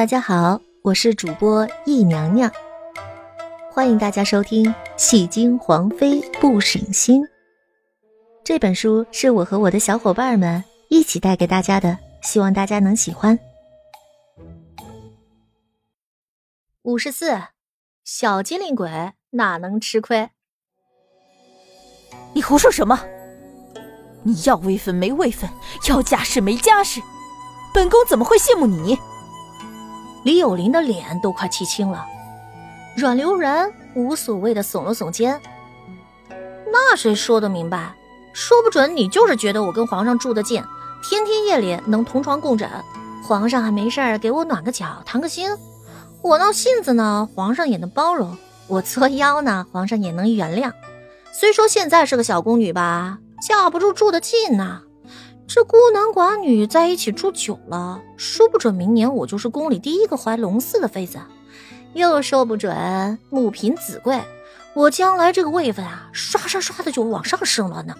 大家好，我是主播易娘娘，欢迎大家收听《戏精皇妃不省心》这本书，是我和我的小伙伴们一起带给大家的，希望大家能喜欢。五十四，小机灵鬼哪能吃亏？你胡说什么？你要位分没位分，要家世没家世，本宫怎么会羡慕你？李有林的脸都快气青了，阮流然无所谓的耸了耸肩。那谁说的明白？说不准你就是觉得我跟皇上住得近，天天夜里能同床共枕，皇上还没事儿给我暖个脚、谈个心。我闹性子呢，皇上也能包容；我作妖呢，皇上也能原谅。虽说现在是个小宫女吧，架不住住得近呐。这孤男寡女在一起住久了，说不准明年我就是宫里第一个怀龙嗣的妃子，又说不准母凭子贵，我将来这个位分啊，刷刷刷的就往上升了呢。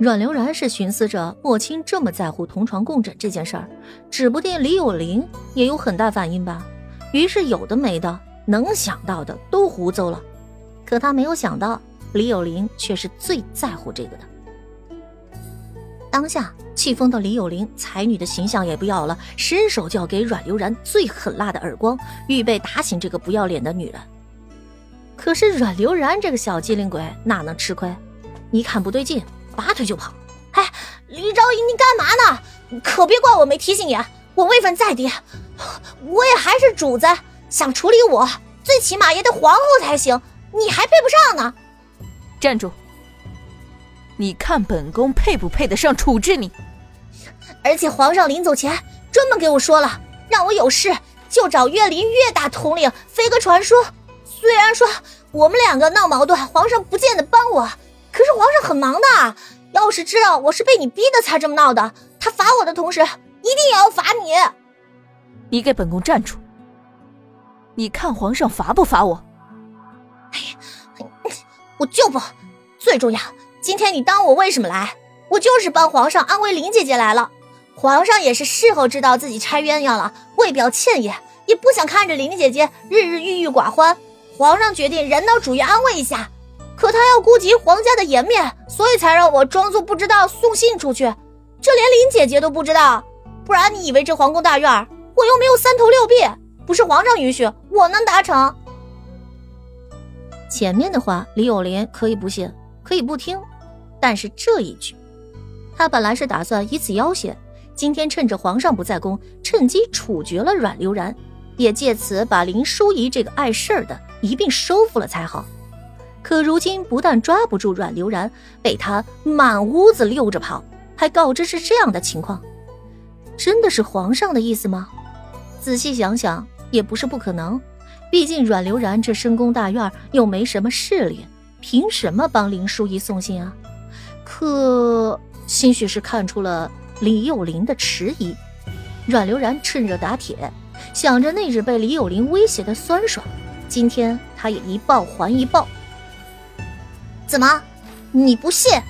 阮流然是寻思着莫青这么在乎同床共枕这件事儿，指不定李有林也有很大反应吧。于是有的没的，能想到的都胡诌了。可他没有想到，李有林却是最在乎这个的。当下气疯的李有林，才女的形象也不要了，伸手就要给阮流然最狠辣的耳光，预备打醒这个不要脸的女人。可是阮流然这个小机灵鬼哪能吃亏？一看不对劲，拔腿就跑。哎，李昭仪，你干嘛呢？可别怪我没提醒你，我位分再低，我也还是主子，想处理我，最起码也得皇后才行，你还配不上呢。站住！你看本宫配不配得上处置你？而且皇上临走前专门给我说了，让我有事就找岳林岳大统领飞鸽传书。虽然说我们两个闹矛盾，皇上不见得帮我，可是皇上很忙的。要是知道我是被你逼的才这么闹的，他罚我的同时一定也要罚你。你给本宫站住！你看皇上罚不罚我？哎呀，我就不，最重要。今天你当我为什么来？我就是帮皇上安慰林姐姐来了。皇上也是事后知道自己拆鸳鸯了，为表歉意，也不想看着林姐姐日日郁郁寡欢。皇上决定人道主义安慰一下，可他要顾及皇家的颜面，所以才让我装作不知道送信出去。这连林姐姐都不知道，不然你以为这皇宫大院我又没有三头六臂，不是皇上允许我能达成？前面的话，李有莲可以不信。可以不听，但是这一句，他本来是打算以此要挟，今天趁着皇上不在宫，趁机处决了阮流然，也借此把林淑仪这个碍事儿的一并收服了才好。可如今不但抓不住阮流然，被他满屋子溜着跑，还告知是这样的情况，真的是皇上的意思吗？仔细想想，也不是不可能，毕竟阮流然这深宫大院又没什么势力。凭什么帮林淑仪送信啊？可兴许是看出了李有林的迟疑，阮流然趁热打铁，想着那日被李有林威胁的酸爽，今天他也一报还一报。怎么，你不信？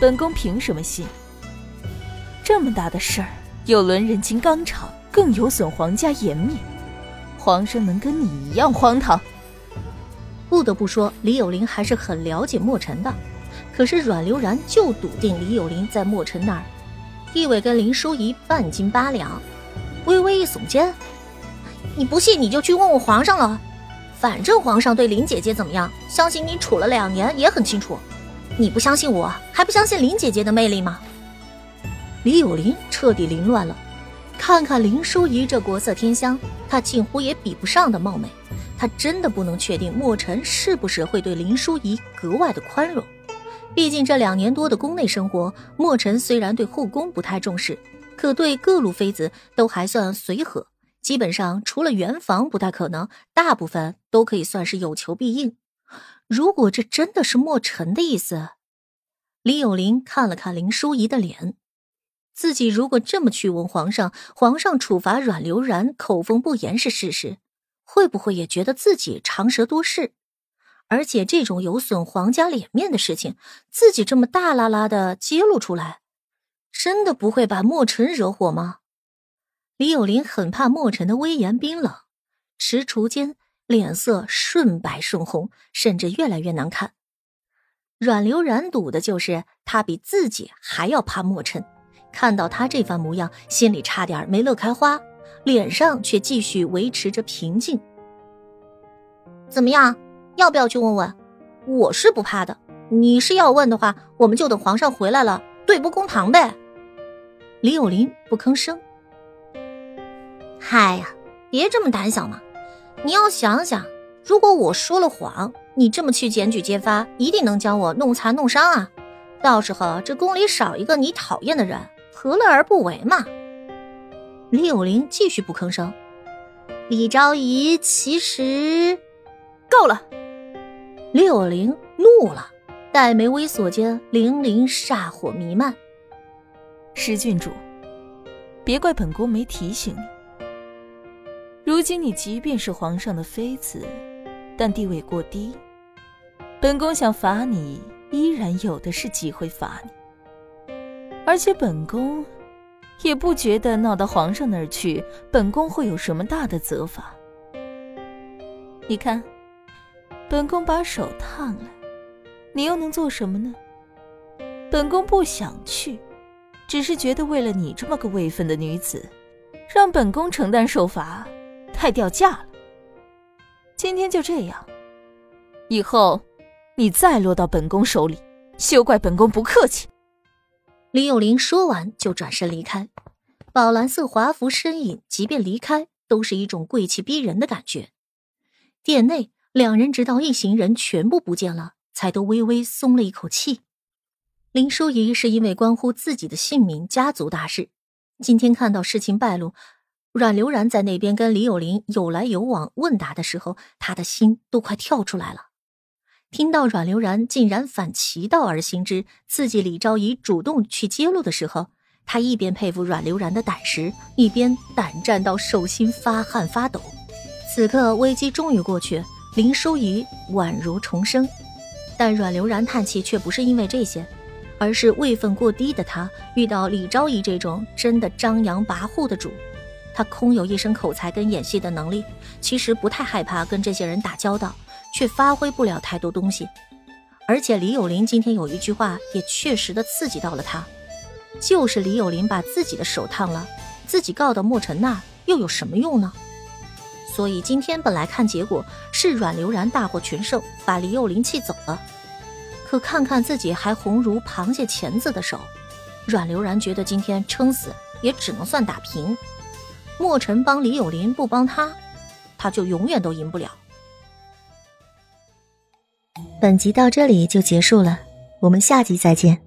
本宫凭什么信？这么大的事儿，有轮人情纲常，更有损皇家颜面，皇上能跟你一样荒唐？不得不说，李有林还是很了解墨尘的。可是阮流然就笃定李有林在墨尘那儿，地位跟林淑仪半斤八两。微微一耸肩：“你不信你就去问问皇上了，反正皇上对林姐姐怎么样，相信你处了两年也很清楚。你不相信我，还不相信林姐姐的魅力吗？”李有林彻底凌乱了。看看林淑仪这国色天香，她近乎也比不上的貌美。他真的不能确定墨尘是不是会对林淑仪格外的宽容，毕竟这两年多的宫内生活，墨尘虽然对后宫不太重视，可对各路妃子都还算随和，基本上除了圆房不太可能，大部分都可以算是有求必应。如果这真的是墨尘的意思，李有林看了看林淑仪的脸，自己如果这么去问皇上，皇上处罚阮流然口风不严是事实。会不会也觉得自己长舌多事？而且这种有损皇家脸面的事情，自己这么大啦啦的揭露出来，真的不会把墨尘惹火吗？李有林很怕莫尘的威严冰冷，踟蹰间脸色瞬白瞬红，甚至越来越难看。阮流然赌的就是他比自己还要怕莫尘，看到他这番模样，心里差点没乐开花，脸上却继续维持着平静。怎么样，要不要去问问？我是不怕的。你是要问的话，我们就等皇上回来了，对簿公堂呗。李有林不吭声。嗨呀，别这么胆小嘛！你要想想，如果我说了谎，你这么去检举揭发，一定能将我弄残弄伤啊！到时候这宫里少一个你讨厌的人，何乐而不为嘛？李有林继续不吭声。李昭仪其实够了。李有林怒了，黛眉微锁间，凌凌煞火弥漫。石郡主，别怪本宫没提醒你。如今你即便是皇上的妃子，但地位过低，本宫想罚你，依然有的是机会罚你。而且本宫也不觉得闹到皇上那儿去，本宫会有什么大的责罚。你看，本宫把手烫了，你又能做什么呢？本宫不想去，只是觉得为了你这么个位分的女子，让本宫承担受罚。太掉价了。今天就这样，以后你再落到本宫手里，休怪本宫不客气。李有林说完就转身离开，宝蓝色华服身影，即便离开，都是一种贵气逼人的感觉。殿内，两人直到一行人全部不见了，才都微微松了一口气。林淑仪是因为关乎自己的性命、家族大事，今天看到事情败露。阮流然在那边跟李有林有来有往问答的时候，他的心都快跳出来了。听到阮流然竟然反其道而行之，刺激李昭仪主动去揭露的时候，他一边佩服阮流然的胆识，一边胆战到手心发汗发抖。此刻危机终于过去，林淑仪宛如重生，但阮流然叹气却不是因为这些，而是位分过低的他遇到李昭仪这种真的张扬跋扈的主。他空有一身口才跟演戏的能力，其实不太害怕跟这些人打交道，却发挥不了太多东西。而且李有林今天有一句话也确实的刺激到了他，就是李有林把自己的手烫了，自己告到莫尘那又有什么用呢？所以今天本来看结果是阮流然大获全胜，把李幼林气走了。可看看自己还红如螃蟹钳子的手，阮流然觉得今天撑死也只能算打平。莫尘帮李幼林，不帮他，他就永远都赢不了。本集到这里就结束了，我们下集再见。